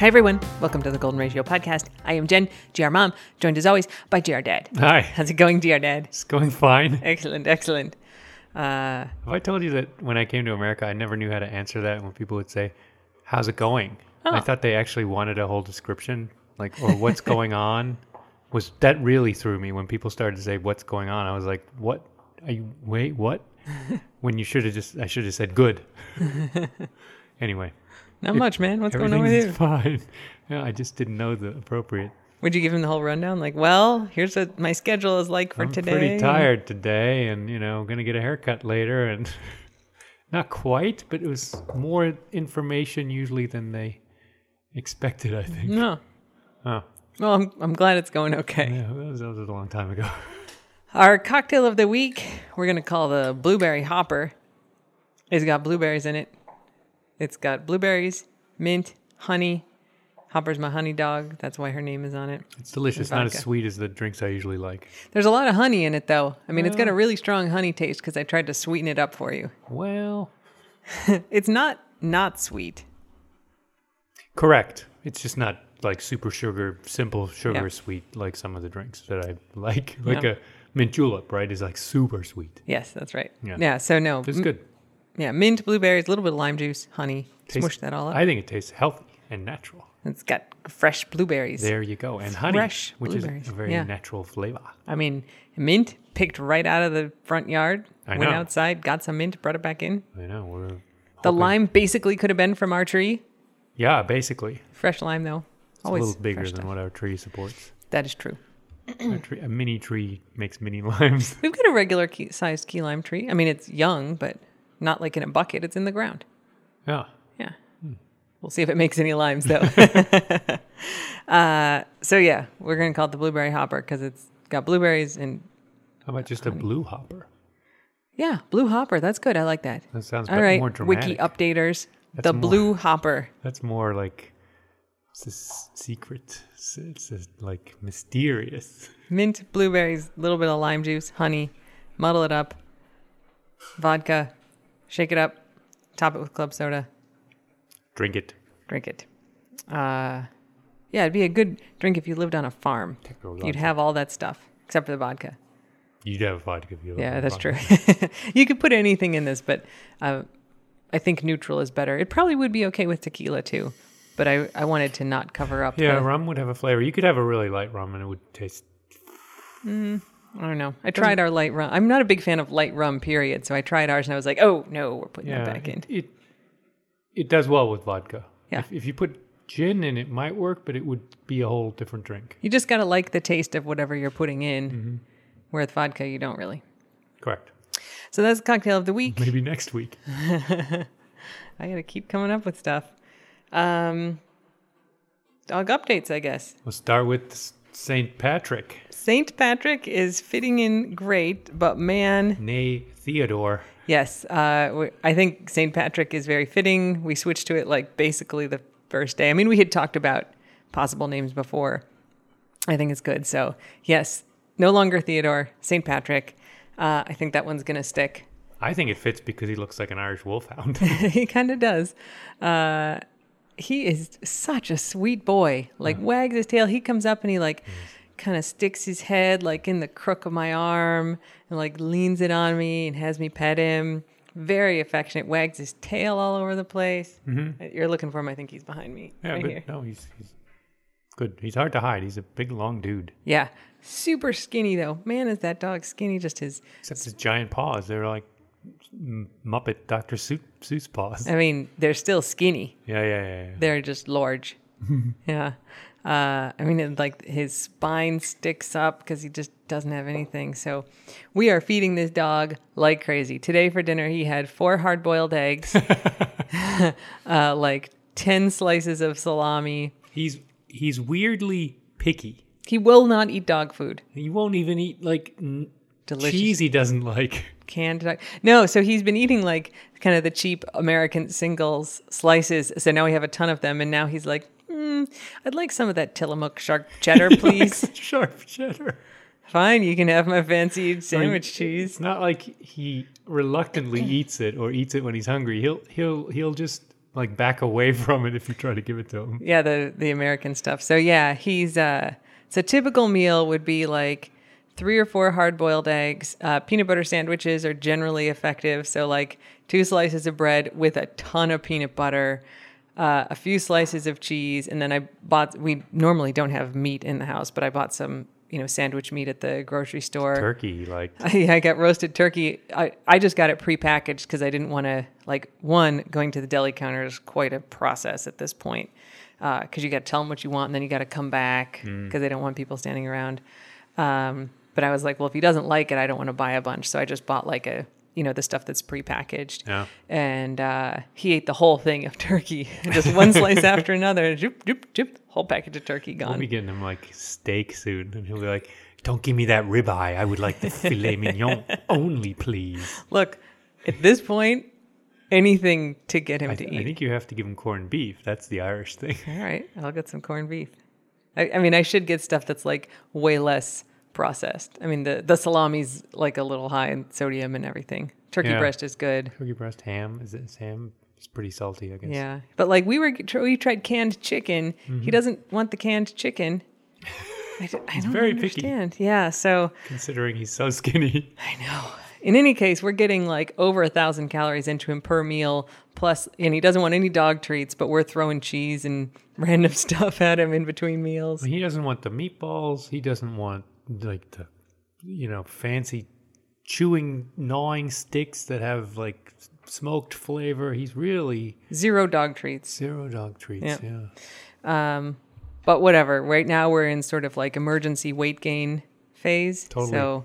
Hi, everyone. Welcome to the Golden Ratio Podcast. I am Jen, GR Mom, joined as always by GR Dad. Hi. How's it going, GR Dad? It's going fine. Excellent, excellent. Uh, Have I told you that when I came to America, I never knew how to answer that when people would say, How's it going? I Oh. thought they actually wanted a whole description, like, or what's going on. Was that really threw me when people started to say, What's going on? I was like, What? Are you, wait, what? when you should have just, I should have said, Good. anyway, not much, man. What's going on with you? fine. Yeah, I just didn't know the appropriate. Would you give him the whole rundown? Like, well, here's what my schedule is like for I'm today. pretty tired today, and you know, I'm gonna get a haircut later, and not quite, but it was more information usually than they expected. I think. No. Oh, Well, I'm, I'm glad it's going okay. yeah, that was, that was a long time ago. Our cocktail of the week, we're going to call the Blueberry Hopper. It's got blueberries in it. It's got blueberries, mint, honey. Hopper's my honey dog. That's why her name is on it. It's delicious. Not as sweet as the drinks I usually like. There's a lot of honey in it, though. I mean, it's got a really strong honey taste because I tried to sweeten it up for you. Well, It's not not sweet. correct. It's just not like super sugar, simple sugar Yeah. sweet like some of the drinks that I like. Like Yeah. a mint julep, right? Is like super sweet. Yes, that's right. Yeah. Yeah. so no. It's good. Yeah, mint, blueberries, a little bit of lime juice, honey. Tastes- Smush that all up. I think it tastes healthy and natural. it's got fresh blueberries. There you go. And honey, Fresh which is a very yeah. natural flavor. I mean, mint picked right out of the front yard. I went know. outside, got some mint, brought it back in. I know. We're The lime basically could have been from our tree. Yeah, basically. Fresh lime, though. It's Always a little bigger than stuff. what our tree supports. That is true. a, tree, a mini tree makes mini limes. We've got a regular key, sized key lime tree. I mean, it's young, but not like in a bucket. It's in the ground. yeah. Yeah. We'll see if it makes any limes, though. uh, so, yeah, we're going to call it the blueberry hopper because it's got blueberries and, How about just a blue hopper? yeah, blue hopper. That's good. I like that. That sounds All right, more wiki updaters. That's the more- blue hopper. That's more like it's a secret. It's, it's a, like mysterious. mint, blueberries, a little bit of lime juice, honey, muddle it up, vodka, shake it up, top it with club soda, Drink it. drink it. Uh, yeah, it'd be a good drink if you lived on a farm. You'd have all that stuff except for the vodka. You'd have vodka if you lived Yeah, that's true. you could put anything in this, but uh, I think neutral is better. It probably would be okay with tequila too, but I, I wanted to not cover up. Yeah, the, rum would have a flavor. You could have a really light rum and it would taste. I don't know. I tried our light rum. I'm not a big fan of light rum, period. So I tried ours and I was like, oh no, we're putting Yeah, that back in. it, it it does well with vodka. Yeah. If, if you put gin in, it might work, but it would be a whole different drink. You just gotta like the taste of whatever you're putting in. Mm-hmm. Where with vodka, you don't really. Correct. So that's the cocktail of the week. Maybe next week. I gotta keep coming up with stuff. Um, dog updates, I guess. We'll start with St. Patrick, Saint Patrick is fitting in great, but man, nay Theodore. yes, uh, I think Saint Patrick is very fitting. We switched to it like basically the first day. I mean, we had talked about possible names before. I think it's good. So yes, no longer Theodore, Saint Patrick. Uh, I think that one's gonna stick. I think it fits because he looks like an Irish wolfhound. he kind of does. Uh, he is such a sweet boy. Like wags his tail. He comes up and he like kind of sticks his head like in the crook of my arm and like leans it on me and has me pet him. Very affectionate. Wags his tail all over the place. Uh, You're looking for him. I think he's behind me. yeah, right here. no, he's, he's good. He's hard to hide. He's a big, long dude. Yeah. Super skinny though. Man, is that dog skinny? Just his. Except his giant paws. They're like Muppet Dr. Seuss, Seuss paws. I mean, they're still skinny. Yeah, yeah, yeah. yeah. they're just large. yeah. Uh, I mean, it, like his spine sticks up because he just doesn't have anything. So we are feeding this dog like crazy. Today for dinner, he had four hard boiled eggs, uh, like 10 slices of salami. He's he's weirdly picky. He will not eat dog food. He won't even eat like n- Delicious. cheese. He doesn't like. Canned dog. No, so he's been eating like kind of the cheap American singles slices. So now we have a ton of them. And now he's like, mm, I'd like some of that Tillamook sharp cheddar, please. Sharp cheddar. Fine, you can have my fancy sandwich cheese. It's not like he reluctantly eats it or eats it when he's hungry. He'll he'll he'll just like back away from it if you try to give it to him. Yeah, the the American stuff. So yeah, he's uh so typical meal would be like three or four hard boiled eggs. Uh, peanut butter sandwiches are generally effective. So like two slices of bread with a ton of peanut butter. Uh, a few slices of cheese, and then I bought. We normally don't have meat in the house, but I bought some, you know, sandwich meat at the grocery store. Turkey, like I, I got roasted turkey. I, I just got it prepackaged because I didn't want to like one going to the deli counter is quite a process at this point because you got to tell them what you want and then you got to come back because they don't want people standing around. Um, but I was like, well, if he doesn't like it, I don't want to buy a bunch, so I just bought like a you know the stuff that's prepackaged. Yeah. And uh, he ate the whole thing of turkey, just one slice after another. Zoop, zoop, zoop, whole package of turkey we'll gone. be getting him like steak soon, and he'll be like, "Don't give me that ribeye. I would like the filet mignon only, please." Look, at this point, anything to get him I, to eat. I think you have to give him corned beef. That's the Irish thing. All right, I'll get some corned beef. I, I mean, I should get stuff that's like way less processed. I mean, the the salami's like a little high in sodium and everything. Turkey Yeah. breast is good. Turkey breast ham is it is ham? It's pretty salty, I guess. Yeah, but like we were we tried canned chicken. He mm-hmm. doesn't want the canned chicken. I, d- I don't very picky. understand. Yeah, so Considering he's so skinny. I know. In any case, we're getting like over a thousand calories into him per meal. Plus, and he doesn't want any dog treats, but we're throwing cheese and random stuff at him in between meals. He doesn't want the meatballs. He doesn't want like the, you know, fancy chewing, gnawing sticks that have like smoked flavor. He's really Zero dog treats. zero dog treats. Yeah. Yeah. Um, but whatever. Right now, we're in sort of like emergency weight gain phase. Totally. So,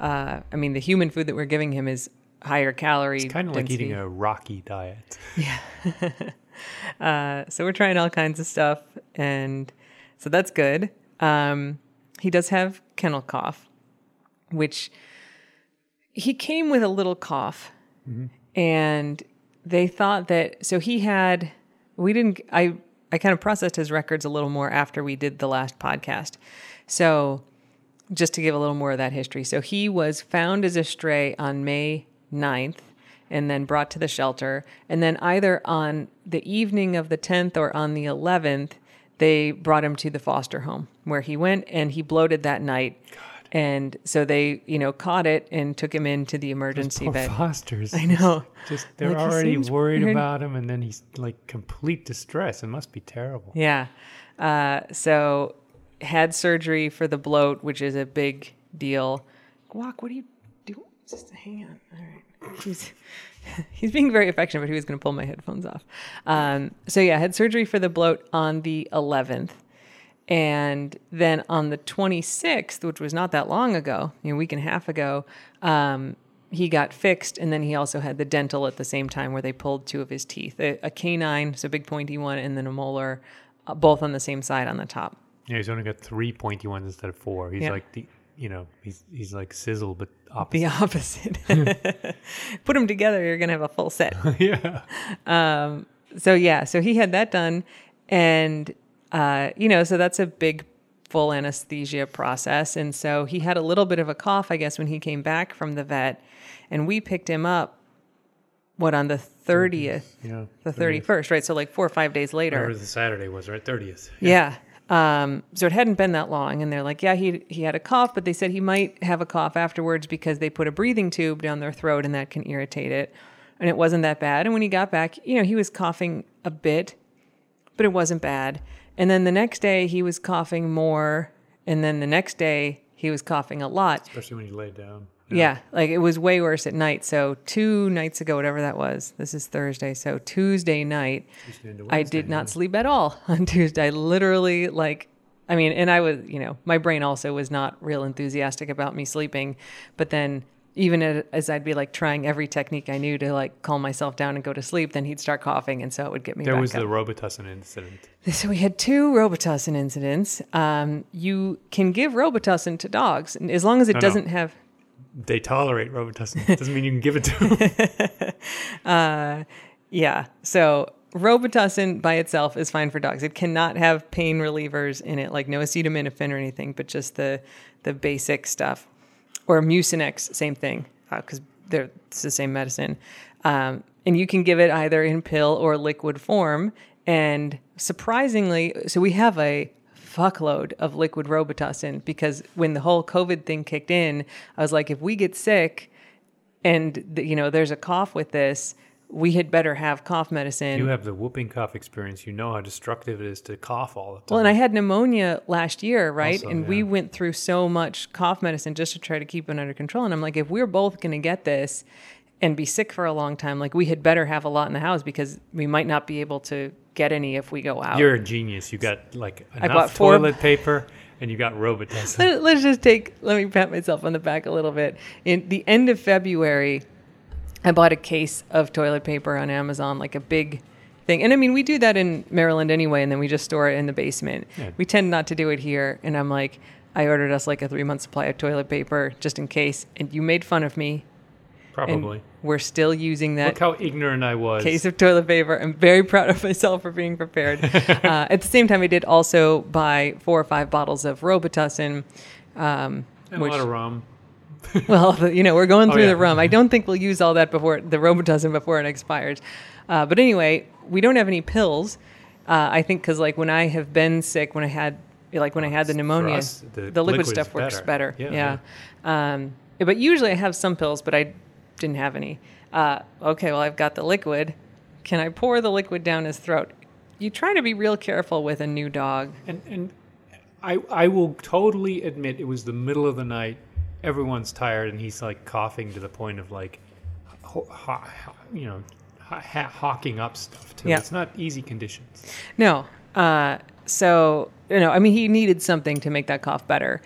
uh, I mean, the human food that we're giving him is higher calorie. It's kind of like eating a rocky diet. Yeah. uh, so we're trying all kinds of stuff, and so that's good. Um, he does have kennel cough, which he came with a little cough, mm-hmm. and they thought that so he had. We didn't. I I kind of processed his records a little more after we did the last podcast, so just to give a little more of that history. So he was found as a stray on May 9th and then brought to the shelter. And then either on the evening of the 10th or on the 11th, they brought him to the foster home where he went and he bloated that night. And so they, you know, caught it and took him into the emergency Poor vet. Fosters. I know. Just they're Like, already worried weird. about him, and then he's like complete distress. It must be terrible. Yeah. Uh, so had surgery for the bloat, which is a big deal. Guac, what do you do? Just hang on. All right. He's, he's being very affectionate, but he was going to pull my headphones off. Um, so yeah, I had surgery for the bloat on the 11th. And then on the 26th, which was not that long ago, you know, a week and a half ago, um, he got fixed. And then he also had the dental at the same time where they pulled two of his teeth a, a canine, so big pointy one, and then a molar, uh, both on the same side on the top. Yeah, he's only got three pointy ones instead of four. He's Yeah. like the, you know, he's he's like sizzle, but opposite. The opposite. Put them together, you're going to have a full set. yeah. so yeah, so he had that done, and uh, you know, so that's a big full anesthesia process, and so he had a little bit of a cough, I guess, when he came back from the vet, and we picked him up. What on the thirtieth, Yeah. the thirty first, right? So like four or five days later. Whatever the Saturday was, right? Thirtieth. Yeah. Um, so it hadn't been that long, and they're like, yeah, he he had a cough, but they said he might have a cough afterwards because they put a breathing tube down their throat, and that can irritate it. And it wasn't that bad. And when he got back, you know, he was coughing a bit, but it wasn't bad. And then the next day he was coughing more, and then the next day he was coughing a lot. Especially when you lay down. Yeah, like it was way worse at night. So two nights ago, whatever that was, this is Thursday. So Tuesday night, Tuesday I did not sleep at all on Tuesday. I literally like, I mean, and I was, you know, my brain also was not real enthusiastic about me sleeping. But then even as I'd be like trying every technique I knew to like calm myself down and go to sleep, then he'd start coughing, and so it would get me There was up. the Robitussin incident. So we had two Robitussin incidents. Um, you can give Robitussin to dogs and as long as it No, no. doesn't have. They tolerate Robitussin. Doesn't mean you can give it to them. uh, Yeah. So Robitussin by itself is fine for dogs. It cannot have pain relievers in it, like no acetaminophen or anything, but just the the basic stuff. Or Mucinex, same thing, because they're it's the same medicine, um, and you can give it either in pill or liquid form. And surprisingly, so we have a fuckload of liquid Robitussin because when the whole COVID thing kicked in, I was like, if we get sick and the, you know there's a cough with this, we had better have cough medicine. You have the whooping cough experience. You know how destructive it is to cough all the time. Well, and I had pneumonia last year, right? Also, and we went through so much cough medicine just to try to keep it under control. And I'm like, if we're both going to get this and be sick for a long time, like we had better have a lot in the house because we might not be able to get any if we go out. You're a genius. You got like I enough toilet paper and you got Robitussin. Let- Let's just take, let me pat myself on the back a little bit. In the end of February, I bought a case of toilet paper on Amazon, like a big thing. And I mean, we do that in Maryland anyway, and then we just store it in the basement. Yeah. We tend not to do it here. And I'm like, I ordered us like a three month supply of toilet paper just in case. And you made fun of me. And Probably. we're still using that Look how ignorant I was. case of toilet paper. I'm very proud of myself for being prepared. uh, at the same time, I did also buy four or five bottles of Robitussin. Um, and which, a lot of rum. well, you know, we're going Oh, through yeah. the rum. I don't think we'll use all that before the Robitussin before it expires. Uh, but anyway, we don't have any pills. Uh, I think because like when I have been sick, when I had like when I had the pneumonia, us, the the, liquid stuff works better. better. Yeah, Yeah. Um, but usually I have some pills, but I didn't have any. Uh, okay, well I've got the liquid. Can I pour the liquid down his throat? You try to be real careful with a new dog. And and I I will totally admit it was the middle of the night. Everyone's tired, and he's like coughing to the point of like, ho- ho- ho- you know, ha- ha- hawking up stuff too. Yeah. It's not easy conditions. No. Uh, so, you know, I mean, he needed something to make that cough better.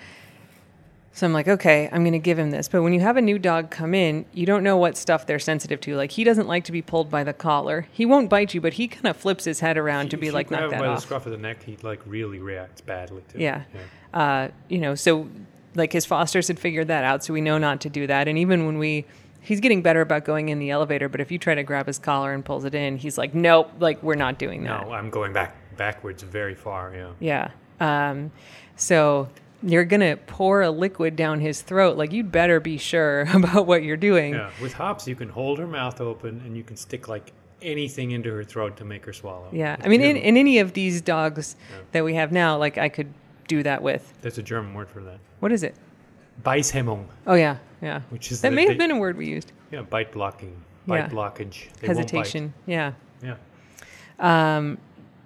So I'm like, okay, I'm going to give him this. But when you have a new dog come in, you don't know what stuff they're sensitive to. Like, he doesn't like to be pulled by the collar. He won't bite you, but he kind of flips his head around to be like, knock that by the off. scruff of the neck, he like really reacts badly to Yeah. it. Uh, you know, so like his fosters had figured that out. So we know not to do that. And even when we, he's getting better about going in the elevator, but if you try to grab his collar and pulls it in, he's like, nope, like, we're not doing that. No, I'm going back backwards very far. Yeah. Yeah. Um, so you're gonna pour a liquid down his throat. Like you'd better be sure about what you're doing. Yeah. With hops, you can hold her mouth open and you can stick like anything into her throat to make her swallow. Yeah. It's I mean, in, in any of these dogs Yeah. that we have now, like I could do that with. There's a German word for that. What is it? Beißhemmung, Oh yeah, yeah. which is That the- may have been a word we used. Yeah, bite blocking, bite Yeah. blockage. They. Hesitation. Yeah. Yeah. Um,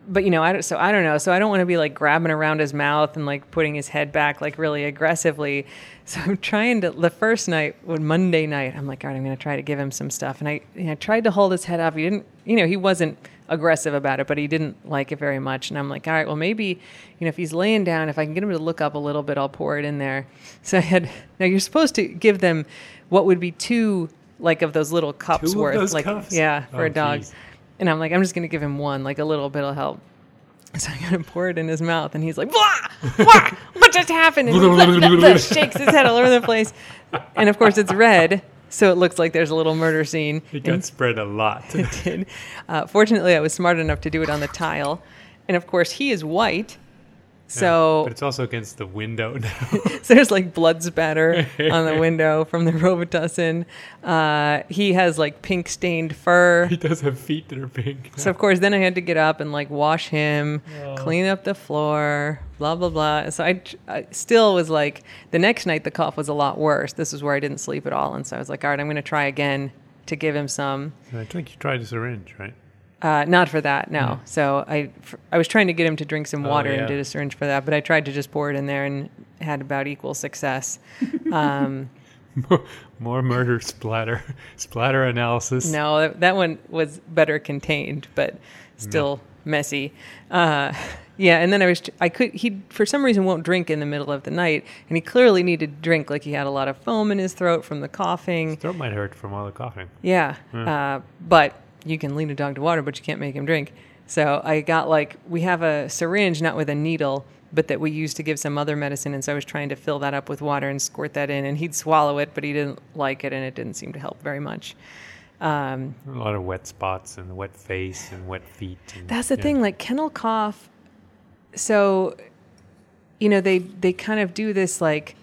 but you know, I don't, so I don't know. So I don't want to be like grabbing around his mouth and like putting his head back like really aggressively. So I'm trying to. The first night, when Monday night, I'm like, all right, I'm going to try to give him some stuff. And I, you know, tried to hold his head up. He didn't, you know, he wasn't aggressive about it, but he didn't like it very much. And I'm like, all right, well maybe, you know, if he's laying down, if I can get him to look up a little bit, I'll pour it in there. So I had. Now you're supposed to give them what would be two like of those little cups Two worth, those like cups? yeah, for Oh, a dog. geez. And I'm like, I'm just gonna give him one, like a little bit of help. So I'm gonna pour it in his mouth, and he's like, "Blah, blah, what just happened?" And he shakes his head all over the place. And of course, it's red, so it looks like there's a little murder scene. It got spread a lot. It did. Uh, fortunately, I was smart enough to do it on the tile, and of course, he is white, so but it's also against the window now. so there's like blood spatter on the window from the Robitussin. Uh, he has like pink stained fur. he does have feet that are pink. So of course, then I had to get up and like wash him, Oh. clean up the floor, blah blah blah. So I, I still was like, the next night the cough was a lot worse. This is where I didn't sleep at all, and so I was like, all right, I'm going to try again to give him some. I think you tried a syringe, right? Uh, not for that, no. So I, I was trying to get him to drink some Oh, water yeah. and did a syringe for that, but I tried to just pour it in there and had about equal success. Um, More, more murder splatter, splatter analysis. No, that, one was better contained, but still messy. Uh, yeah, and then I was I could he for some reason won't drink in the middle of the night, and he clearly needed to drink. Like he had a lot of foam in his throat from the coughing. Throat might hurt from all the coughing. Yeah, uh, but you can lead a dog to water, but you can't make him drink. So I got like we have a syringe, not with a needle, but that we use to give some other medicine, and so I was trying to fill that up with water and squirt that in, and he'd swallow it, but he didn't like it, and it didn't seem to help very much. Um, A lot of wet spots and wet face and wet feet. And, That's the thing, like kennel cough. So, you know, they they kind of do this like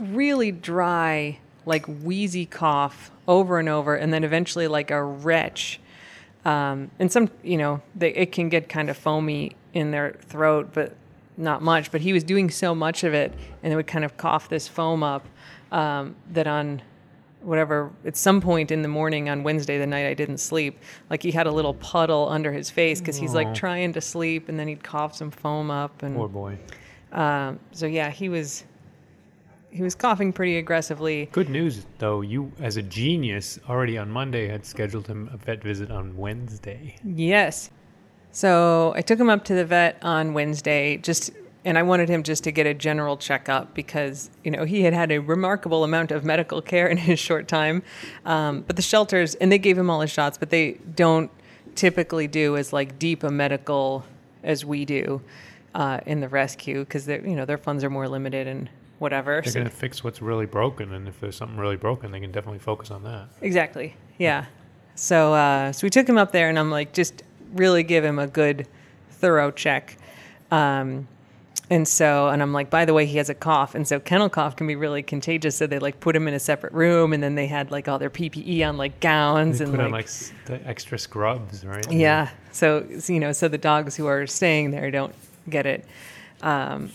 really dry like wheezy cough over and over, and then eventually like a retch. Um, and some, you know, they, it can get kind of foamy in their throat, but not much. But he was doing so much of it, and it would kind of cough this foam up um, that on whatever at some point in the morning on Wednesday, the night I didn't sleep, like he had a little puddle under his face because he's like trying to sleep, and then he'd cough some foam up, and Poor boy. um, so yeah, he was he was coughing pretty aggressively. Good news though, you as a genius already on Monday had scheduled him a vet visit on Wednesday. Yes. So I took him up to the vet on Wednesday, just and I wanted him just to get a general checkup because you know he had had a remarkable amount of medical care in his short time. Um, but the shelters and they gave him all his shots, but they don't typically do as like deep a medical as we do uh, in the rescue because you know their funds are more limited and whatever. They're So- gonna fix what's really broken, and if there's something really broken, they can definitely focus on that. Exactly. Yeah. So uh, so we took him up there, and I'm like, just really give him a good, thorough check. Um, and so, and I'm like, by the way, he has a cough, and so kennel cough can be really contagious. So they like put him in a separate room, and then they had like all their PPE on, like gowns They and put like, on like the extra scrubs, right? yeah. So so, you know, so the dogs who are staying there don't get it. Um,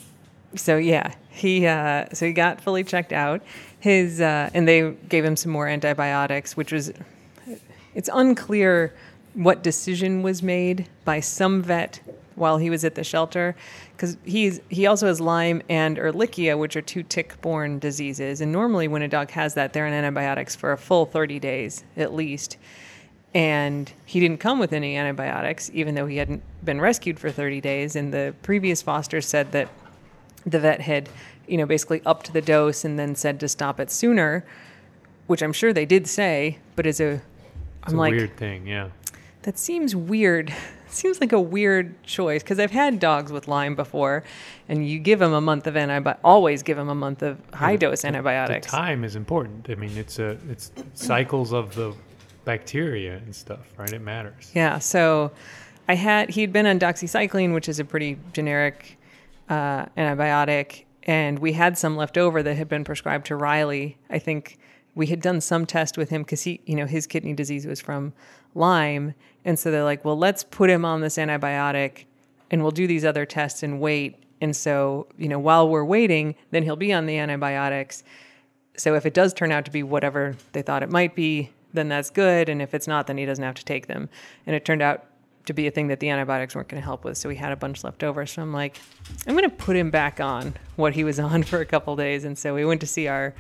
so yeah, he uh, so he got fully checked out. His uh, and they gave him some more antibiotics, which was it's unclear what decision was made by some vet while he was at the shelter because he's he also has Lyme and Ehrlichia, which are two tick-borne diseases. And normally, when a dog has that, they're on antibiotics for a full 30 days at least. And he didn't come with any antibiotics, even though he hadn't been rescued for 30 days. And the previous foster said that the vet had, you know, basically upped the dose and then said to stop it sooner, which I'm sure they did say, but as a, It's I'm a like, weird thing, yeah. that seems weird. Seems like a weird choice because I've had dogs with Lyme before, and you give them a month of antibiotics. Always give them a month of high dose antibiotics. The time is important. I mean, it's a it's cycles of the bacteria and stuff, right? It matters. Yeah. So I had he'd been on doxycycline, which is a pretty generic uh, antibiotic, and we had some left over that had been prescribed to Riley. I think we had done some test with him because he, you know, his kidney disease was from Lyme, and so they're like, well, let's put him on this antibiotic, and we'll do these other tests and wait. And so, you know, while we're waiting, then he'll be on the antibiotics. So if it does turn out to be whatever they thought it might be, then that's good. And if it's not, then he doesn't have to take them. And it turned out to be a thing that the antibiotics weren't going to help with. So we had a bunch left over. So I'm like, I'm going to put him back on what he was on for a couple days. And so we went to see our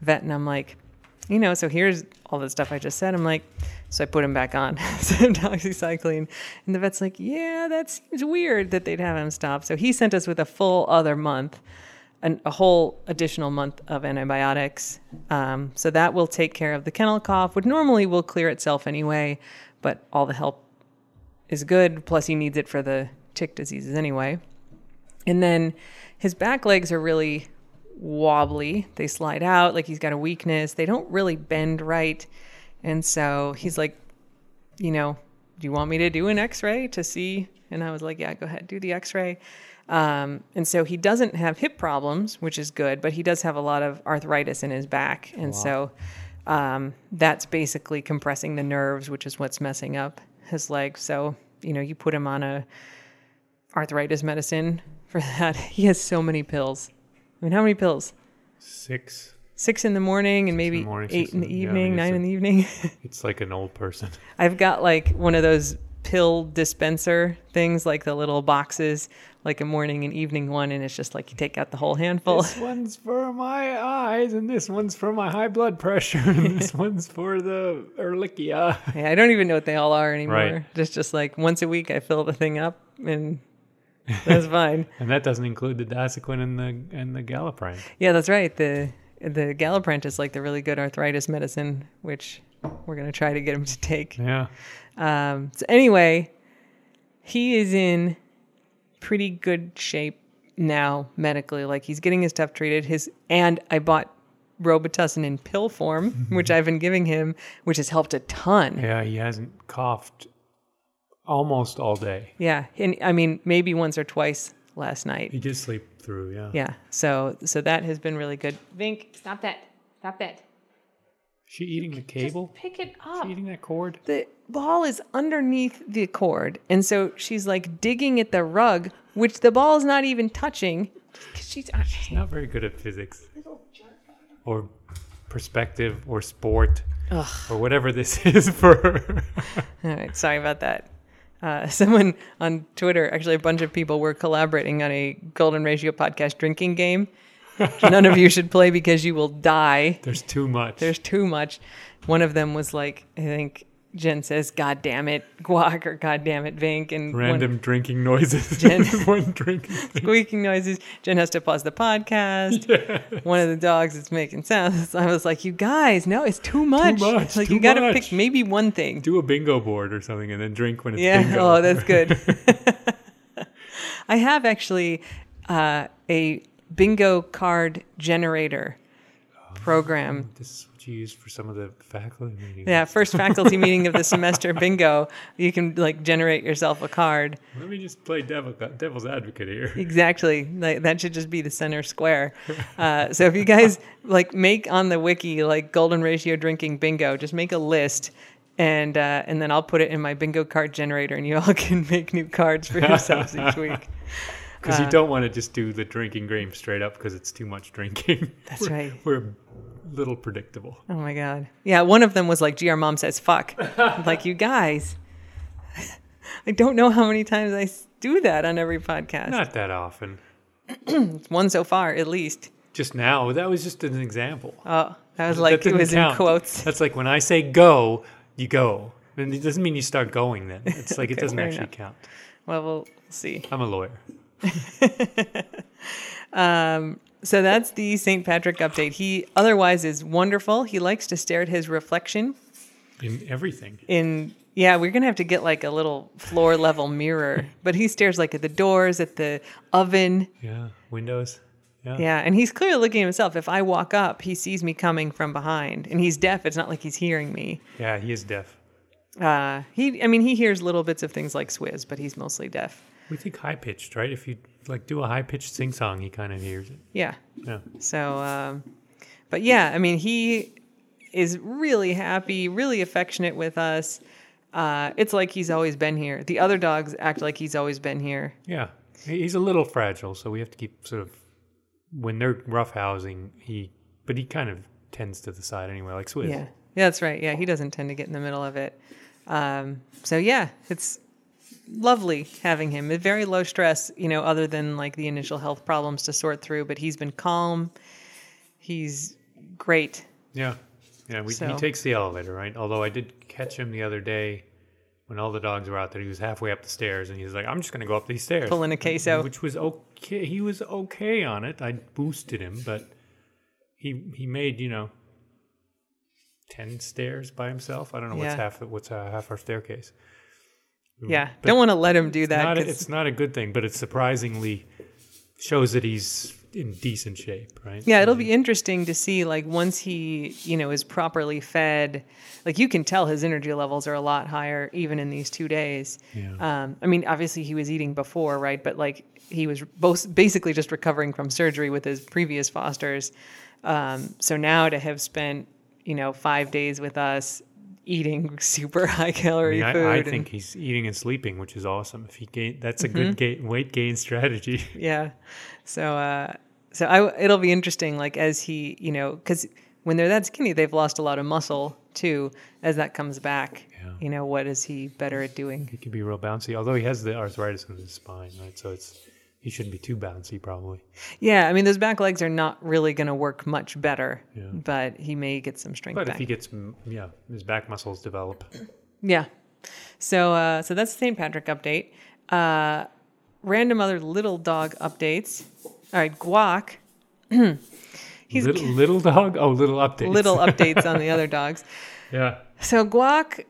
vet, and I'm like, you know, so here's all the stuff I just said. I'm like, so I put him back on some doxycycline. And the vet's like, yeah, that seems weird that they'd have him stop. So he sent us with a full other month an, a whole additional month of antibiotics. Um, so that will take care of the kennel cough, which normally will clear itself anyway, but all the help is good. Plus, he needs it for the tick diseases anyway. And then his back legs are really wobbly. They slide out like he's got a weakness. They don't really bend right. And so he's like, you know, do you want me to do an x ray to see? And I was like, yeah, go ahead, do the x ray. Um, and so he doesn't have hip problems, which is good, but he does have a lot of arthritis in his back. And so um, that's basically compressing the nerves, which is what's messing up his legs. So, you know, you put him on a arthritis medicine for that. He has so many pills. I mean, how many pills? Six. Six in the morning and maybe morning, eight in the in- yeah, evening, nine a- in the evening. It's like an old person. I've got like one of those pill dispenser things, like the little boxes, like a morning and evening one, and it's just like you take out the whole handful. This one's for my eyes, and this one's for my high blood pressure, and this one's for the Ehrlichia. Yeah, I don't even know what they all are anymore. Right. Just just like once a week, I fill the thing up, and that's fine. And that doesn't include the Dasuquin and the and the Galliprant. Yeah, that's right. The the Galliprant is like the really good arthritis medicine, which we're gonna try to get him to take. Yeah. Um, so anyway, he is in pretty good shape now medically. Like he's getting his stuff treated. His and I bought Robitussin in pill form, which I've been giving him, which has helped a ton. Yeah, he hasn't coughed almost all day. Yeah, and I mean maybe once or twice last night. He did sleep through, yeah. Yeah, so so that has been really good. Vink, stop that! Stop that! She eating the cable? Just Pick it up. She eating that cord? the ball is underneath the cord and so she's like digging at the rug which the ball is not even touching 'Cause she's Not very good at physics. Or perspective or sport. Or whatever this is for her. all right sorry about that uh, someone on twitter actually a bunch of people were collaborating on a golden ratio podcast drinking game which none of you should play because you will die There's too much. there's too much one of them was like i think jen says god damn it guac or god damn it vink and one- Random drinking noises. Jen- One drinking squeaking noises. Jen has to pause the podcast. One of the dogs is making sounds. I was like, "You guys, no, it's too much. Too much, like too you got to pick maybe one thing." Do a bingo board or something and then drink when it's Yeah. bingo. Oh, that's good. I have actually uh, a bingo card generator program. This is what you use for some of the faculty meetings. Yeah, first faculty meeting of the semester bingo. You can like generate yourself a card. Let me just play devil, devil's advocate here. Exactly. Like, that should just be the center square. Uh, so if you guys like make on the wiki like golden ratio drinking bingo, just make a list. And uh, and then I'll put it in my bingo card generator, and you all can make new cards for yourselves each week. Because Uh, you don't want to just do the drinking game straight up because it's too much drinking. That's We're- right. We're a little predictable. Oh my god. Yeah, one of them was like, "Gr mom says fuck." Like you guys, I don't know how many times I do that on every podcast. Not that often. One so far, at least. Just now, that was just an example. Oh, that was That like it didn't was in quotes. That's like when I say go, you go. And it doesn't mean you start going then. It's like it doesn't actually enough. count. Well, we'll see. I'm a lawyer. So that's the St. Patrick update. He otherwise is wonderful. He likes to stare at his reflection In everything. in yeah, we're gonna have to get like a little floor level mirror. But he stares like at the doors, at the oven. Yeah. Windows. Yeah. Yeah, and he's clearly looking at himself. If I walk up, he sees me coming from behind, and he's deaf. It's not like he's hearing me. Yeah, he is deaf. Uh, he, I mean, he hears little bits of things like Swizz, but he's mostly deaf. We think high pitched, right? If you like do a high pitched sing song, he kind of hears it. Yeah. Yeah. So, um, but yeah, I mean, he is really happy, really affectionate with us. Uh, it's like he's always been here. The other dogs act like he's always been here. Yeah. He's a little fragile, so we have to keep sort of when they're roughhousing, he but he kind of tends to the side anyway, like Swizz. Yeah. Yeah, that's right. Yeah, he doesn't tend to get in the middle of it. Um, so yeah, it's lovely having him. Very low stress, you know, other than like the initial health problems to sort through. But he's been calm. He's great. Yeah. Yeah, we, So- he takes the elevator, right? Although I did catch him the other day when all the dogs were out there. He was halfway up the stairs and he was like, I'm just going to go up these stairs. Pulling a queso. Which was okay. He was okay on it. I boosted him, but he he made, you know, 10 stairs by himself. I don't know what's half what's uh, half our staircase. Yeah, But don't want to let him do It's that. not, a, it's not a good thing, but it surprisingly shows that he's in decent shape, right? Yeah, it'll be interesting to see like once he, you know, is properly fed. Like you can tell his energy levels are a lot higher even in these two days. Yeah. Um, I mean, obviously he was eating before, right? But like he was both basically just recovering from surgery with his previous fosters. Um, so now to have spent, you know, five days with us eating super high I, calorie mean, I- food. I and- think he's eating and sleeping, which is awesome. If he gain, that's a Mm-hmm. good gain, weight gain strategy. yeah so uh so i it'll be interesting like as he you know because when they're that skinny they've lost a lot of muscle too as that comes back Yeah. you know what is he better at doing he can be real bouncy, although he has the arthritis in his spine, right? So it's he shouldn't be too bouncy, probably. yeah i mean those back legs are not really going to work much better Yeah. but he may get some strength But back if he gets, mm, yeah, his back muscles develop. yeah so uh so that's the st patrick update uh random other little dog updates all right guac he's little, little dog. Oh, little updates. little updates on the other dogs yeah. So Guac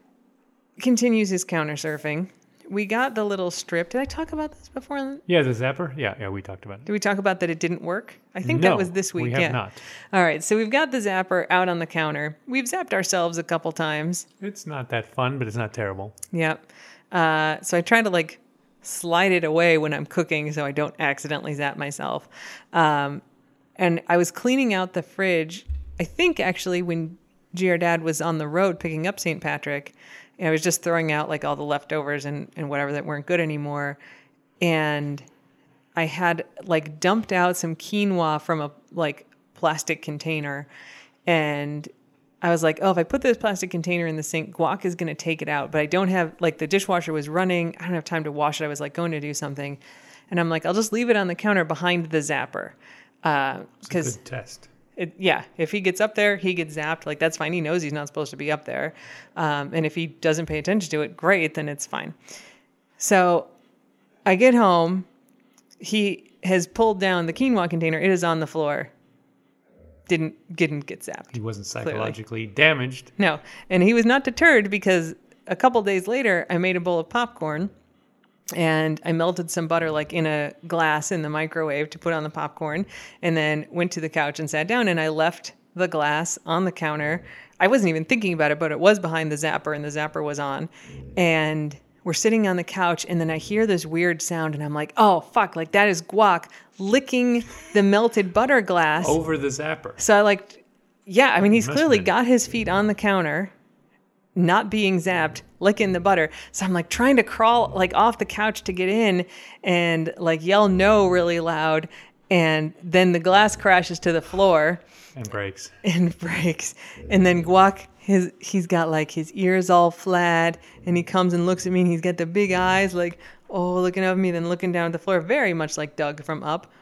continues his counter surfing. We got the little strip. Did I talk about this before? Yeah, the zapper. Yeah, yeah, we talked about it. Did we talk about that it didn't work? I think No, that was this week. We have yeah. not. All right. So we've got the zapper out on the counter. We've zapped ourselves a couple times. It's not that fun, but it's not terrible. Yep. Uh, so I try to like slide it away when I'm cooking so I don't accidentally zap myself. Um, and I was cleaning out the fridge. I think actually when GR dad was on the road picking up St. Patrick. And I was just throwing out like all the leftovers and, and whatever that weren't good anymore. And I had like dumped out some quinoa from a like plastic container. And I was like, oh, if I put this plastic container in the sink, guac is going to take it out. But I don't have, like, the dishwasher was running. I don't have time to wash it. I was like going to do something. And I'm like, I'll just leave it on the counter behind the zapper. Uh, because, Good test. It, yeah, if he gets up there, he gets zapped. Like, that's fine. He knows he's not supposed to be up there. Um, and if he doesn't pay attention to it, great, then it's fine. So I get home. He has pulled down the quinoa container. It is on the floor. Didn't didn't get zapped. He wasn't psychologically damaged. No. And he was not deterred because a couple days later, I made a bowl of popcorn and I melted some butter like in a glass in the microwave to put on the popcorn and then went to the couch and sat down and I left the glass on the counter. I wasn't even thinking about it, but it was behind the zapper and the zapper was on. And we're sitting on the couch and then I hear this weird sound and I'm like, "Oh, fuck, like that is guac licking the melted butter glass." Over the zapper. So I like, yeah, I mean, he's clearly got his feet on the counter, not being zapped, licking the butter. So I'm like trying to crawl like off the couch to get in and like yell no really loud. And then the glass crashes to the floor And breaks. and breaks. And then Guac, his he's got like his ears all flat, and he comes and looks at me, and he's got the big eyes, like oh, looking up at me, then looking down at the floor, very much like Dug from Up.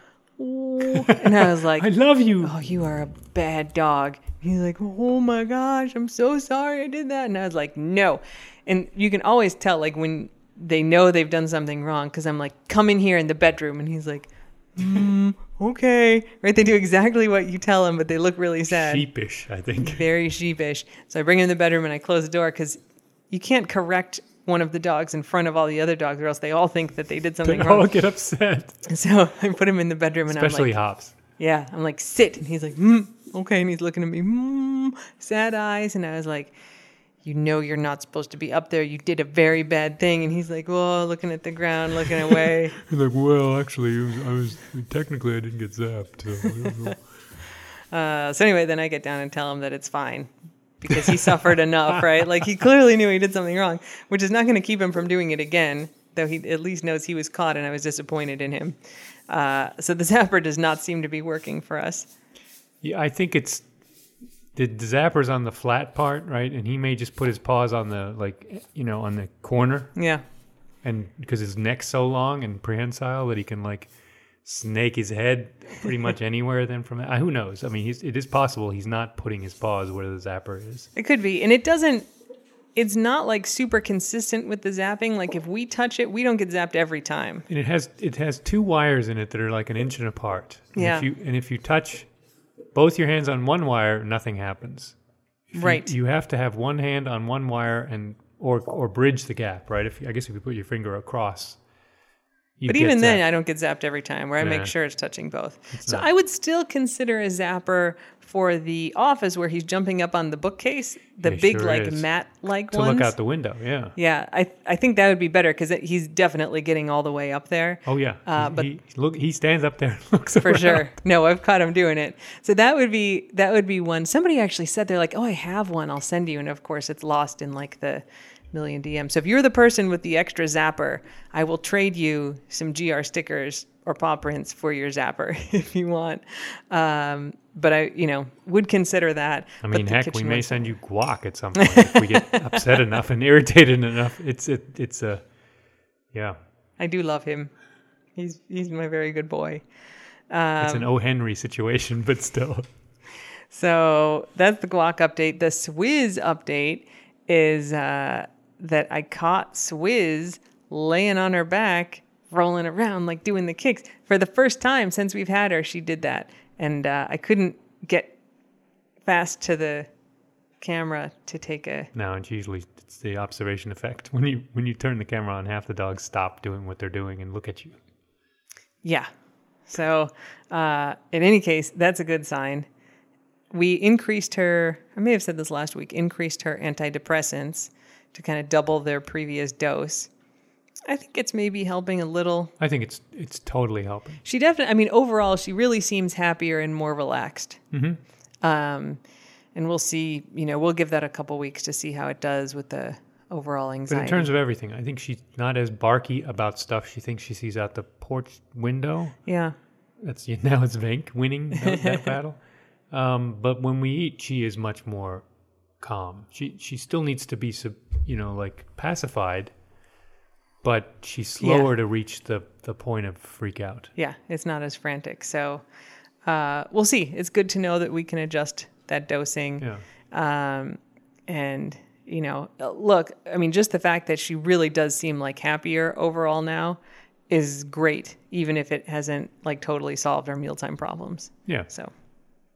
Ooh. And I was like, I love you. oh, you are a bad dog. He's like, oh my gosh, I'm so sorry I did that. And I was like, no. And you can always tell, like, when they know they've done something wrong, because I'm like, come in here in the bedroom. And he's like, mm, okay. Right? They do exactly what you tell them, but they look really sad. Sheepish, I think. Very sheepish. So I bring him in the bedroom and I close the door because you can't correct one of the dogs in front of all the other dogs, or else they all think that they did something They something all get upset. So I put him in the bedroom and I'm Especially like, Hops. yeah, I'm like, sit. And he's like, mm, okay. And he's looking at me, mm, sad eyes. And I was like, you know, you're not supposed to be up there. You did a very bad thing. And he's like, well, looking at the ground, looking away. He's like, well, actually, was, I was technically I didn't get zapped. uh, so anyway, then I get down and tell him that it's fine because he suffered enough, right? Like he clearly knew he did something wrong, which is not going to keep him from doing it again, though he at least knows he was caught and I was disappointed in him. Uh, so the zapper does not seem to be working for us. yeah, I think it's the, the zapper's on the flat part, right? And he may just put his paws on the like, you know, on the corner, Yeah. and because his neck's so long and prehensile that he can like snake his head pretty much anywhere. Then from uh, who knows? I mean, he's, it is possible he's not putting his paws where the zapper is. It could be. And it doesn't, it's not like super consistent with the zapping. Like if we touch it, we don't get zapped every time. And it has it has two wires in it that are like an inch and apart. And Yeah. If you, and if you touch both your hands on one wire, nothing happens. If Right. You, have to have one hand on one wire and or or bridge the gap, right? If I guess if you put your finger across. You But even then. I don't get zapped every time where I Yeah. make sure it's touching both. so not- I would still consider a zapper for the office where he's jumping up on the bookcase, the It big, sure like, mat like to ones. look out the window, yeah. yeah, I, I think that would be better because he's definitely getting all the way up there. Oh yeah. Uh, he, but- he, look, he stands up there and looks for around. sure. No, I've caught him doing it. So that would be that would be one. Somebody actually said they're like, "Oh, I have one. I'll send you." And of course, it's lost in like the million DMs. So if you're the person with the extra zapper, I will trade you some GR stickers or paw prints for your zapper if you want. Um, but I, you know, would consider that. I mean, heck, we may send you guac at some point if we get upset enough and irritated enough. It's it, it's a, yeah, I do love him. He's he's my very good boy. it's Um, an O. Henry situation, but still. So that's the guac update. The Swizz update is uh, that I caught Swizz laying on her back, rolling around, like doing the kicks. For the first time since we've had her, she did that. And uh, I couldn't get fast to the camera to take a. No, it's usually it's the observation effect. When you when you turn the camera on, half the dogs stop doing what they're doing and look at you. Yeah. So, uh, in any case, that's a good sign. We increased her, I may have said this last week, increased her antidepressants to kind of double their previous dose. I think it's maybe helping a little. I think it's it's totally helping. She definitely, I mean, overall, she really seems happier and more relaxed. Um, and we'll see. You know, we'll give that a couple weeks to see how it does with the overall But anxiety. in terms of everything, I think she's not as barky about stuff she thinks she sees out the porch window. yeah, That's now it's Vink winning that, that battle. Um, but when we eat, she is much more calm. She she still needs to be sub, you know like pacified, but she's slower to reach the the point of freak out. yeah, it's not as frantic. So uh, we'll see. It's good to know that we can adjust that dosing. Yeah. Um, and you know, look, I mean, just the fact that she really does seem like happier overall now is great, even if it hasn't like totally solved our mealtime problems. Yeah. So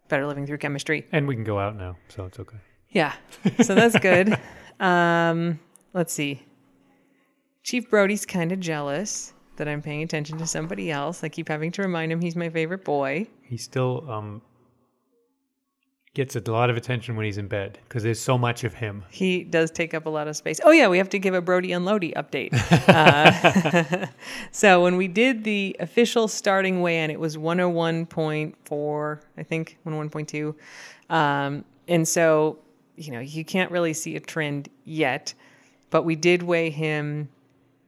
better living through chemistry. And we can go out now, so it's okay. Yeah. So that's good. um, let's see. Chief Brody's kind of jealous that I'm paying attention to somebody else. I keep having to remind him he's my favorite boy. He still um gets a lot of attention when he's in bed because there's so much of him. He does take up a lot of space. Oh yeah, we have to give a Brody and Lodi update. uh, so when we did the official starting weigh-in, it was 101.4, I think, 101.2. Um, and so, you know, you can't really see a trend yet, but we did weigh him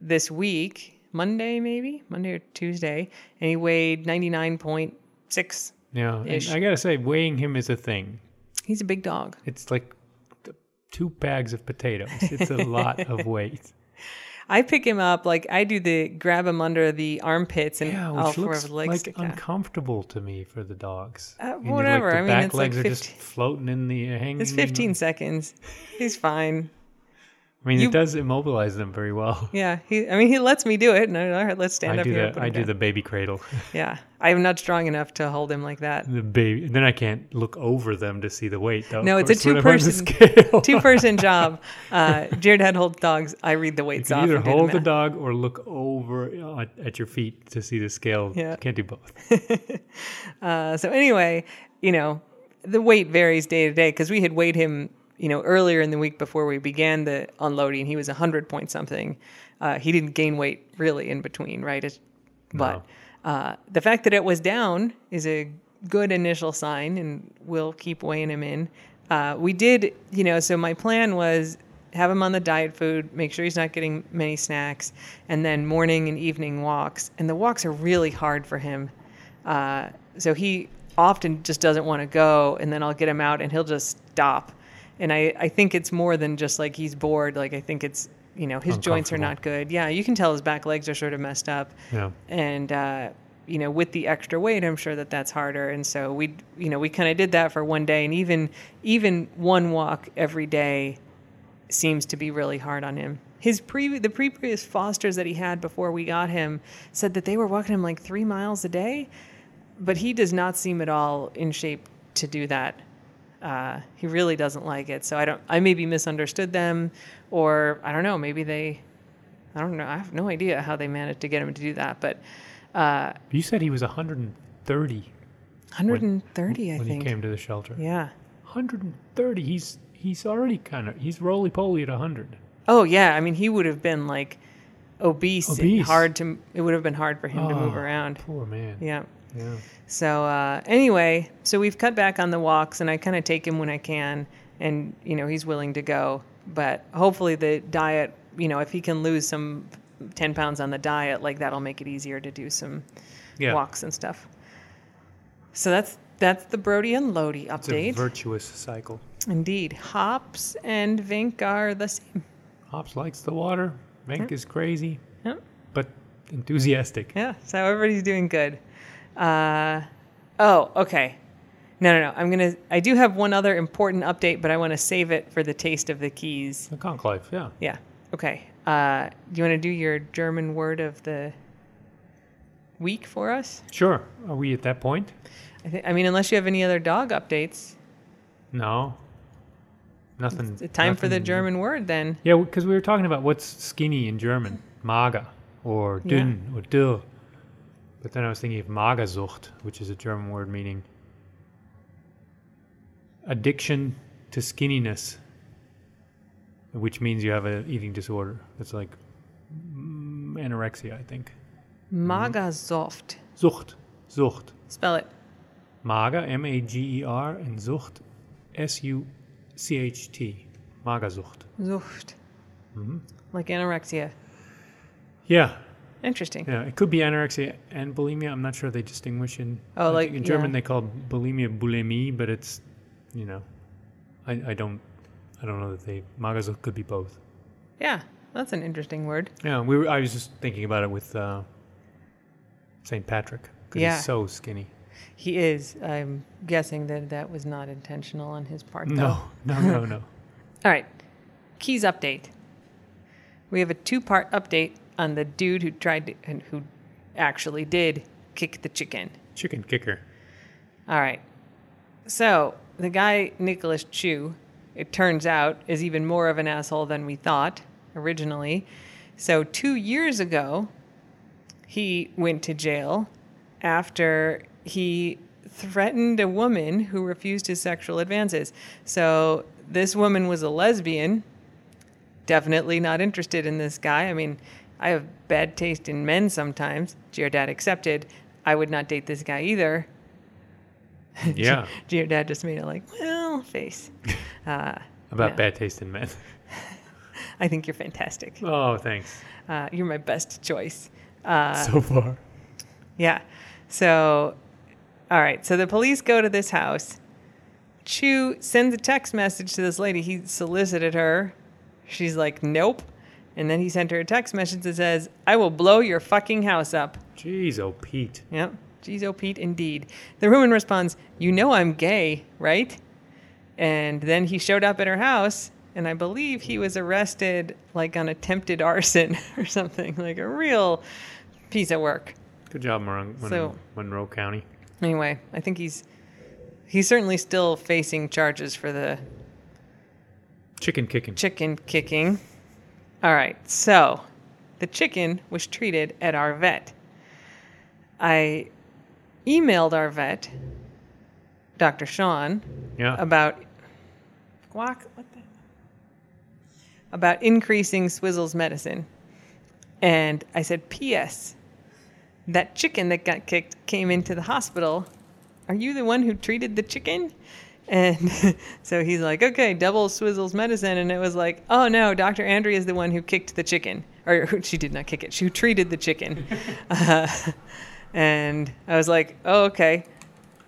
this week, Monday maybe, Monday or Tuesday, and he weighed 99.6. Yeah, I gotta say, weighing him is a thing. He's a big dog. It's like two bags of potatoes. It's a lot of weight. I pick him up like I do the grab him under the armpits and Yeah, which looks legs like uncomfortable to me for the dogs. Uh, whatever, the I mean, back it's like legs are just floating in the hanging. It's 15 seconds. He's fine. I mean, you- it does immobilize them very well. Yeah, he. I mean, he lets me do it. And I, all right, let's stand I up do here. the I do down. the baby cradle. Yeah, I'm not strong enough to hold him like that. the baby. Then I can't look over them to see the weight. Though. No, it's a course, when I'm on the two-person- scale. Two person job. Uh, Jared had holds dogs. I read the You weights can off. either hold the dog or look over uh, at, at your feet to see the scale. Yeah. You can't do both. Uh, so anyway, you know, the weight varies day to day because we had weighed him, you know, earlier in the week before we began the unloading. He was 100 point something. Uh, he didn't gain weight really in between, right? It's, but uh, the fact that it was down is a good initial sign, and we'll keep weighing him in. Uh, we did, you know, so my plan was have him on the diet food, make sure he's not getting many snacks, and then morning and evening walks. And the walks are really hard for him. Uh, so he often just doesn't want to go, and then I'll get him out, and he'll just stop. And I, I think it's more than just like he's bored. Like I think it's you know his joints are not good. Yeah, you can tell his back legs are sort of messed up, Yeah. and uh, you know with the extra weight, I'm sure that that's harder. And so we you know we kind of did that for one day, and even even one walk every day seems to be really hard on him. His pre the previous fosters that he had before we got him said that they were walking him like three miles a day, but he does not seem at all in shape to do that. Uh, he really doesn't like it. So I don't. I maybe misunderstood them, or I don't know. Maybe they. I don't know. I have no idea how they managed to get him to do that. But uh, You said he was 130 130, I when think. he came to the shelter. Yeah. 130. He's he's already kind of he's roly poly at 100. Oh yeah. I mean, he would have been like obese. and Obese. Hard to. It would have been hard for him to move Oh, around. Poor man. Yeah. Yeah. So uh, anyway, so we've cut back on the walks, and I kind of take him when I can, and you know he's willing to go. But hopefully the diet, you know, if he can lose some ten pounds on the diet, like that'll make it easier to do some Yeah. walks and stuff. So that's that's the Brody and Lodi update. It's a virtuous cycle. Indeed, Hops and Vink are the same. Hops likes the water. Vink is crazy, Yeah. but enthusiastic. Yeah, so everybody's doing good. Uh, oh, okay. No, no, no. I'm gonna. I do have one other important update, but I want to save it for the taste of the keys. The conclave, yeah. Yeah. Okay. Uh, do you want to do your German word of the week for us? Sure. Are we at that point? I, th- I mean, unless you have any other dog updates, No. Nothing. it's time for the German word then. Yeah, because we were talking about what's skinny in German, mager or Yeah. dünn or dill. But then I was thinking of Magersucht, which is a German word meaning addiction to skinniness, which means you have an eating disorder. It's like mm, anorexia, I think. Magersoft. Sucht, Sucht. Spell it. Mager, M A G E R, and Sucht, S U C H T. Magersucht. Zucht. Mm-hmm. Like anorexia. Yeah, Interesting. yeah. It could be anorexia and bulimia. I'm not sure they distinguish in. Oh, I like, in German yeah. they call bulimia bulimie, but it's, you know, I, I don't I don't know that they Magersucht could be both. Yeah, that's an interesting word. Yeah, we were, I was just thinking about it with uh, St. Patrick because Yeah. he's so skinny. He is. I'm guessing that that was not intentional on his part. Though. No, no, no, no. All right. Keys update. We have a two part update on the dude who tried to, and who actually did kick the chicken. Chicken kicker. All right. So the guy, Nicholas Chu, it turns out is even more of an asshole than we thought originally. So two years ago, he went to jail after he threatened a woman who refused his sexual advances. So this woman was a lesbian, definitely not interested in this guy. I mean, I have bad taste in men sometimes, Giordad accepted. I would not date this guy either. Yeah, Giordad just made it like, well, face. Uh, about Yeah. bad taste in men. I think you're fantastic. Oh, thanks. Uh, you're my best choice. Uh, so far. Yeah. So, all right. So the police go to this house. Chu sends a text message to this lady. He solicited her. She's like, nope. And then he sent her a text message that says, I will blow your fucking house up. Jeez, oh Pete. Yep. Jeez, oh, Pete, indeed. The woman responds, You know I'm gay, right? And then he showed up at her house, and I believe he was arrested like on attempted arson or something, like a real piece of work. Good job, Monroe, So- Monroe County. Anyway, I think he's he's certainly still facing charges for the Chicken kicking. chicken kicking. All right, so the chicken was treated at our vet. I emailed our vet, Dr. Sean, yeah. about guac, what the? About increasing Swizzle's medicine. And I said, P.S. That chicken that got kicked came into the hospital. Are you the one who treated the chicken? And so he's like, okay, double Swizzle's medicine. And it was like, oh no, Dr. Andrea is the one who kicked the chicken. Or she did not kick it, she treated the chicken. uh, and I was like, oh, okay.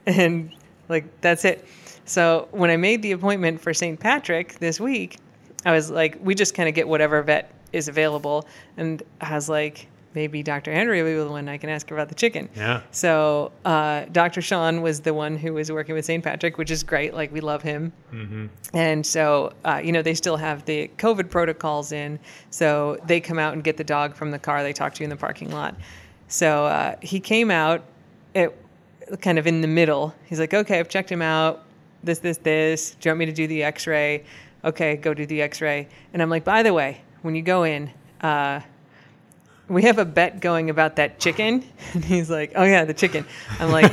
And like, that's it. So when I made the appointment for St. Patrick this week, I was like, we just kind of get whatever vet is available. And I was like, maybe Dr. Andrea will be the one I can ask about the chicken. Yeah. So uh, Dr. Sean was the one who was working with St. Patrick, which is great. Like we love him. Mm-hmm. And so, uh, you know, they still have the COVID protocols in. So they come out and get the dog from the car. They talk to you in the parking lot. So uh, he came out it, kind of in the middle. He's like, okay, I've checked him out. This, this, this. Do you want me to do the x ray? Okay, go do the x ray. And I'm like, by the way, when you go in, uh, we have a bet going about that chicken. And he's like, oh, yeah, the chicken. I'm like,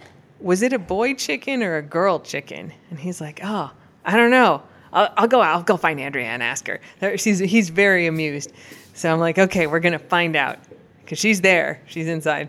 was it a boy chicken or a girl chicken? And he's like, oh, I don't know. I'll, I'll go. I'll go find Andrea and ask her. There- She's he's very amused. So I'm like, okay, we're gonna find out because she's there. She's inside.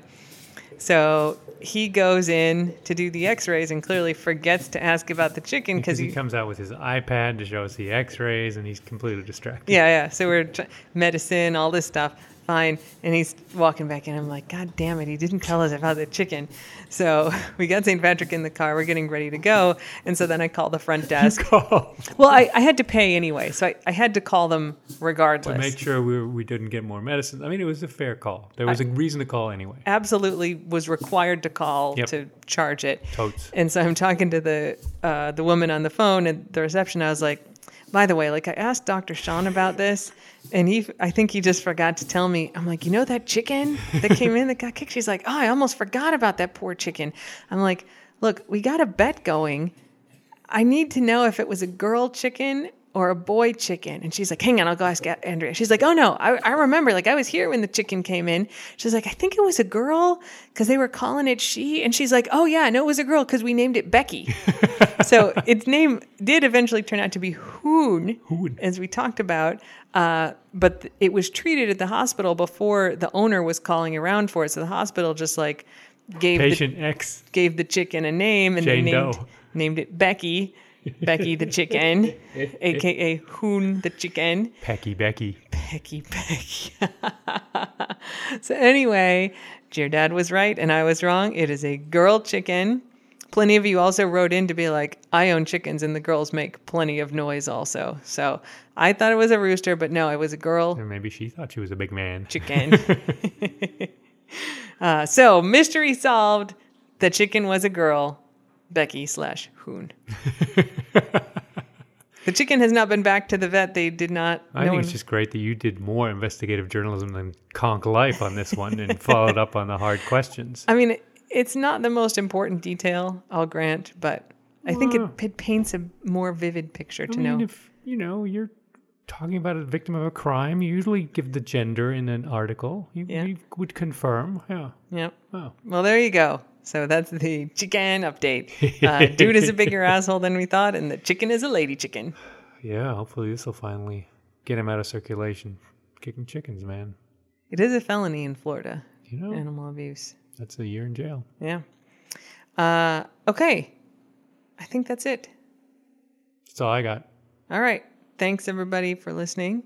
So he goes in to do the X-rays and clearly forgets to ask about the chicken Because because he he. comes out with his iPad to show us the X-rays, and he's completely distracted. Yeah, yeah. So we're tr- medicine, all this stuff. Fine. And he's walking back in. I'm like, God damn it. He didn't tell us about the chicken. So we got St. Patrick in the car. We're getting ready to go. And so then I call the front desk. Well, I, I had to pay anyway. So I, I had to call them regardless. to make sure we, we didn't get more medicine. I mean, it was a fair call. There was a reason to call anyway. Absolutely was required to call Yep. to charge it. Totes. And so I'm talking to the uh, the woman on the phone at the reception. I was like, by the way, like I asked Dr. Sean about this, and he, I think he just forgot to tell me. I'm like, you know that chicken that came in that got kicked? She's like, oh, I almost forgot about that poor chicken. I'm like, look, we got a bet going. I need to know if it was a girl chicken or a boy chicken. And she's like, hang on, I'll go ask Andrea. She's like, oh no, I, I remember. Like I was here when the chicken came in. She's like, I think it was a girl because they were calling it she. And she's like, oh yeah, no, it was a girl because we named it Becky. so its name did eventually turn out to be Hoon, Hoon. as we talked about. Uh, but th- it was treated at the hospital before the owner was calling around for it. So the hospital just like gave the Patient X. gave the chicken a name and Jane they named, Doe. named it Becky. Becky the chicken, aka Hoon the chicken. Pecky Becky. Pecky Becky. so anyway, your dad was right and I was wrong. It is a girl chicken. Plenty of you also wrote in to be like, I own chickens and the girls make plenty of noise also. So I thought it was a rooster, but no, it was a girl Or maybe she thought she was a big man. chicken. uh, so mystery solved. The chicken was a girl, Becky slash Hoon. the chicken has not been back to the vet. They did not. I no think one- it's just great that you did more investigative journalism than Konk Life on this one and followed up on the hard questions. I mean, it's not the most important detail, I'll grant, but I think it, it paints a more vivid picture to I mean, know. if you know you're talking about a victim of a crime, you usually give the gender in an article. You, Yeah. you would confirm. Yeah. Yep. Oh. Well, there you go. So that's the chicken update. Uh, dude is a bigger asshole than we thought, and the chicken is a lady chicken. Yeah. Hopefully this will finally get him out of circulation. Kicking chickens, man. It is a felony in Florida, You know animal abuse. that's a year in jail. Yeah. Uh, okay. I think that's it. That's all I got. All right. Thanks everybody for listening.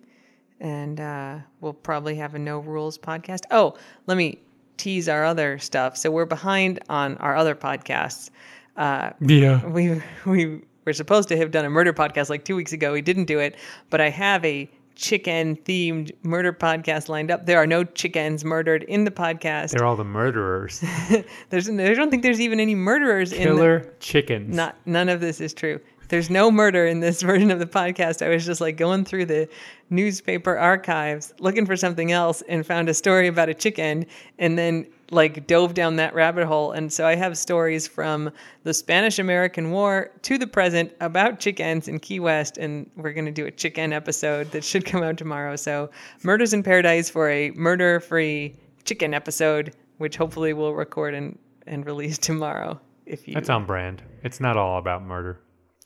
And uh, we'll probably have a no rules podcast. Oh, let me tease our other stuff. So we're behind on our other podcasts. Uh, Yeah. we we were supposed to have done a murder podcast like two weeks ago. We didn't do it, but I have a chicken themed murder podcast lined up. There are no chickens murdered in the podcast. They're all the murderers. There's I don't think there's even any murderers in the, Killer chickens. not none of this is true. There's no murder in this version of the podcast. I was just like going through the newspaper archives looking for something else and found a story about a chicken and then like dove down that rabbit hole. And so I have stories from the Spanish American War to the present about chickens in Key West and we're going to do a chicken episode that should come out tomorrow. So Murders in Paradise for a murder-free chicken episode which hopefully we'll record and and release tomorrow if you That's on brand. It's not all about murder.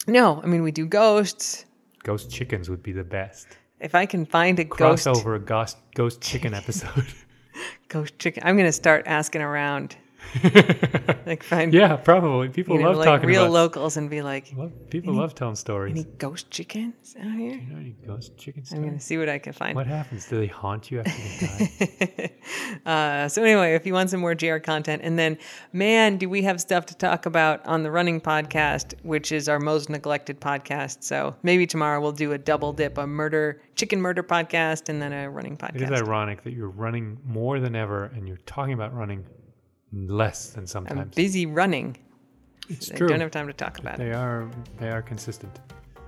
No, I mean we do ghosts. Ghost chickens would be the best. If I can find a Crossover a ghost ghost chicken episode. ghost chicken, I'm gonna start asking around. like find yeah, probably. People you know, love like talking real about. locals and be like, love- people love telling stories. any ghost chickens out here? You know any ghost chicken I'm gonna see what I can find. What happens? Do they haunt you after they die? Uh, so anyway, if you want some more JR content, and then man, do we have stuff to talk about on the running podcast, which is our most neglected podcast. So maybe tomorrow we'll do a double dip, a murder chicken murder podcast, and then a running podcast. It is ironic that you're running more than ever and you're talking about running less than I'm sometimes. busy running. it's I true. don't have time to talk about it. They are they are consistent.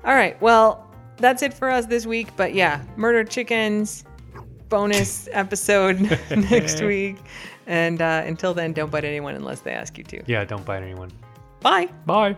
All right. Well, that's it for us this week. But yeah, murder chickens bonus episode next week. And uh, until then, don't bite anyone unless they ask you to. Yeah, don't bite anyone. Bye. Bye.